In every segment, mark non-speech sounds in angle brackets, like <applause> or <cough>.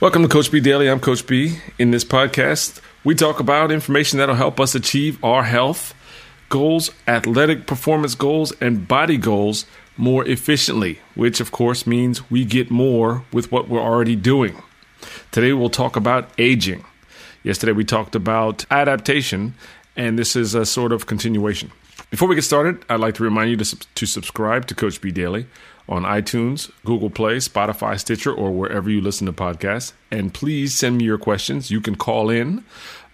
Welcome to Coach B Daily. I'm Coach B. In this podcast, we talk about information that'll help us achieve our health goals, athletic performance goals, and body goals more efficiently, which of course means we get more with what we're already doing. Today, we'll talk about aging. Yesterday, we talked about adaptation, and this is a sort of continuation. Before we get started, I'd like to remind you to, to subscribe to Coach B Daily on iTunes, Google Play, Spotify, Stitcher, or wherever you listen to podcasts. And please send me your questions. You can call in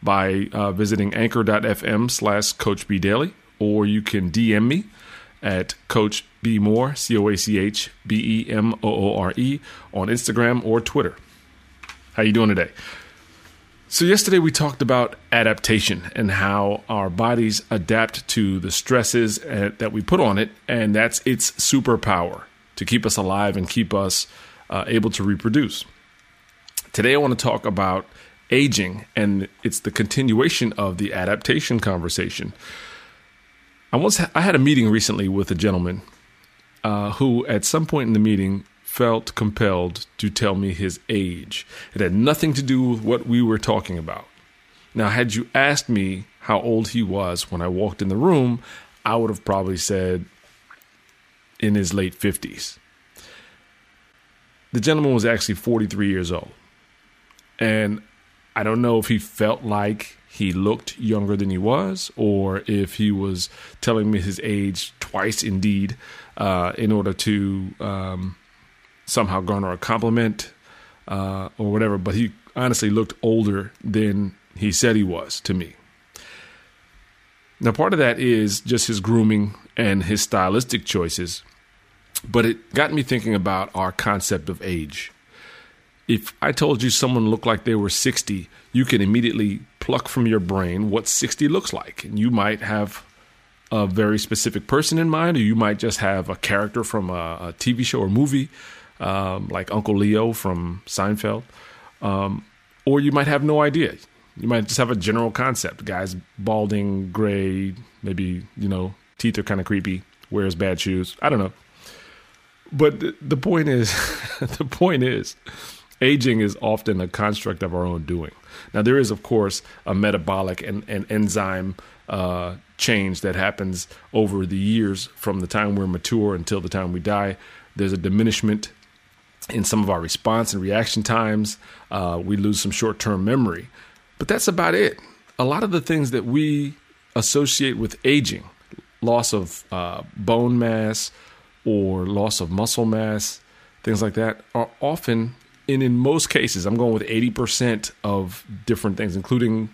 by uh, visiting anchor.fm slash Coach B Daily, or you can DM me at Coach B Moore, C O A C H B E M O O R E, on Instagram or Twitter. How you doing today? So yesterday we talked about adaptation and how our bodies adapt to the stresses uh, that we put on it, and that's its superpower to keep us alive and keep us uh, able to reproduce. Today, I want to talk about aging, and it's the continuation of the adaptation conversation. I once ha- I had a meeting recently with a gentleman uh, who, at some point in the meeting, felt compelled to tell me his age. It had nothing to do with what we were talking about. Now, had you asked me how old he was when I walked in the room, I would have probably said in his late 50s. The gentleman was actually 43 years old. And I don't know if he felt like he looked younger than he was, or if he was telling me his age twice, indeed, uh, in order to um, somehow garner a compliment uh, or whatever. But he honestly looked older than he said he was to me. Now, part of that is just his grooming and his stylistic choices, but it got me thinking about our concept of age. If I told you someone looked like they were 60, you can immediately pluck from your brain what 60 looks like. And you might have a very specific person in mind, or you might just have a character from a, a TV show or movie, um, like Uncle Leo from Seinfeld. Um, or you might have no idea. You might just have a general concept. Guy's balding, gray, maybe, you know, teeth are kind of creepy, wears bad shoes. I don't know. But the, the point is, <laughs> the point is, aging is often a construct of our own doing. Now, there is, of course, a metabolic and, and enzyme uh, change that happens over the years from the time we're mature until the time we die. There's a diminishment in some of our response and reaction times. Uh, we lose some short term memory. But that's about it. A lot of the things that we associate with aging, loss of uh, bone mass or loss of muscle mass, things like that, are often, and in most cases, I'm going with 80% of different things, including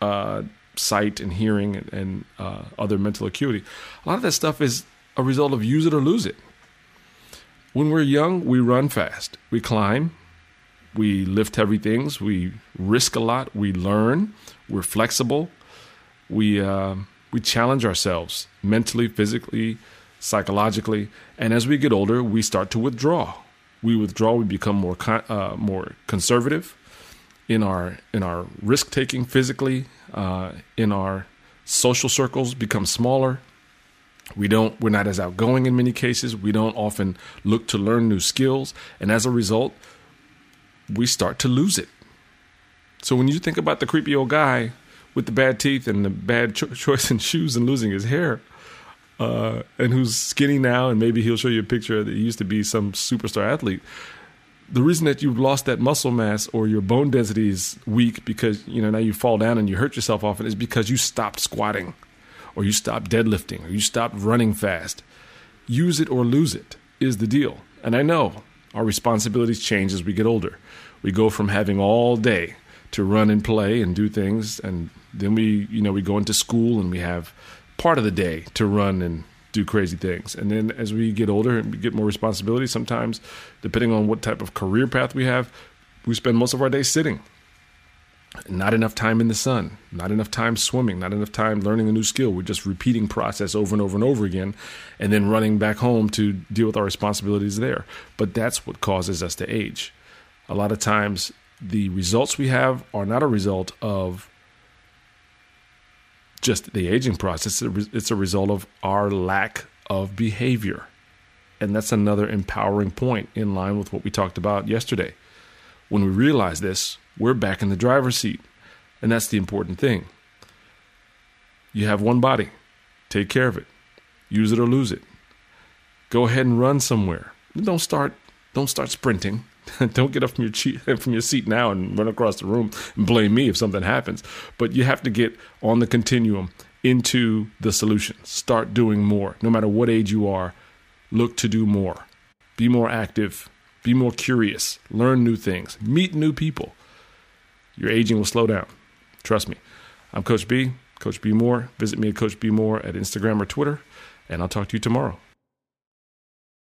uh, sight and hearing and, and uh, other mental acuity. A lot of that stuff is a result of use it or lose it. When we're young, we run fast, we climb, we lift heavy things, we risk a lot, we learn, we're flexible, we uh, we challenge ourselves mentally, physically, psychologically, and as we get older, we start to withdraw. We withdraw. We become more uh, more conservative in our in our risk taking physically. Uh, in our social circles, become smaller. We don't. We're not as outgoing in many cases. We don't often look to learn new skills, and as a result, we start to lose it. So when you think about the creepy old guy with the bad teeth and the bad cho- <laughs> choice in shoes and losing his hair, uh, and who's skinny now, and maybe he'll show you a picture that he used to be some superstar athlete. The reason that you've lost that muscle mass or your bone density is weak because you know now you fall down and you hurt yourself often is because you stopped squatting, or you stopped deadlifting, or you stopped running fast. Use it or lose it is the deal. And I know our responsibilities change as we get older. We go from having all day to run and play and do things, and then we, you know, we go into school and we have part of the day to run and do crazy things. And then as we get older and get more responsibility, sometimes, depending on what type of career path we have, we spend most of our day sitting. Not enough time in the sun, not enough time swimming, not enough time learning a new skill. We're just repeating process over and over and over again, and then running back home to deal with our responsibilities there. But that's what causes us to age. A lot of times, the results we have are not a result of just the aging process. It's a result of our lack of behavior. And that's another empowering point in line with what we talked about yesterday. When we realize this, we're back in the driver's seat. And that's the important thing. You have one body, take care of it, use it or lose it. Go ahead and run somewhere. Don't start don't start sprinting. <laughs> don't get up from your cheat, <laughs> from your seat now and run across the room and blame me if something happens. But you have to get on the continuum into the solution. Start doing more. No matter what age you are, look to do more. Be more active, be more curious, learn new things, meet new people. Your aging will slow down. Trust me. I'm Coach B, Coach B Moore. Visit me at Coach B Moore at Instagram or Twitter, and I'll talk to you tomorrow.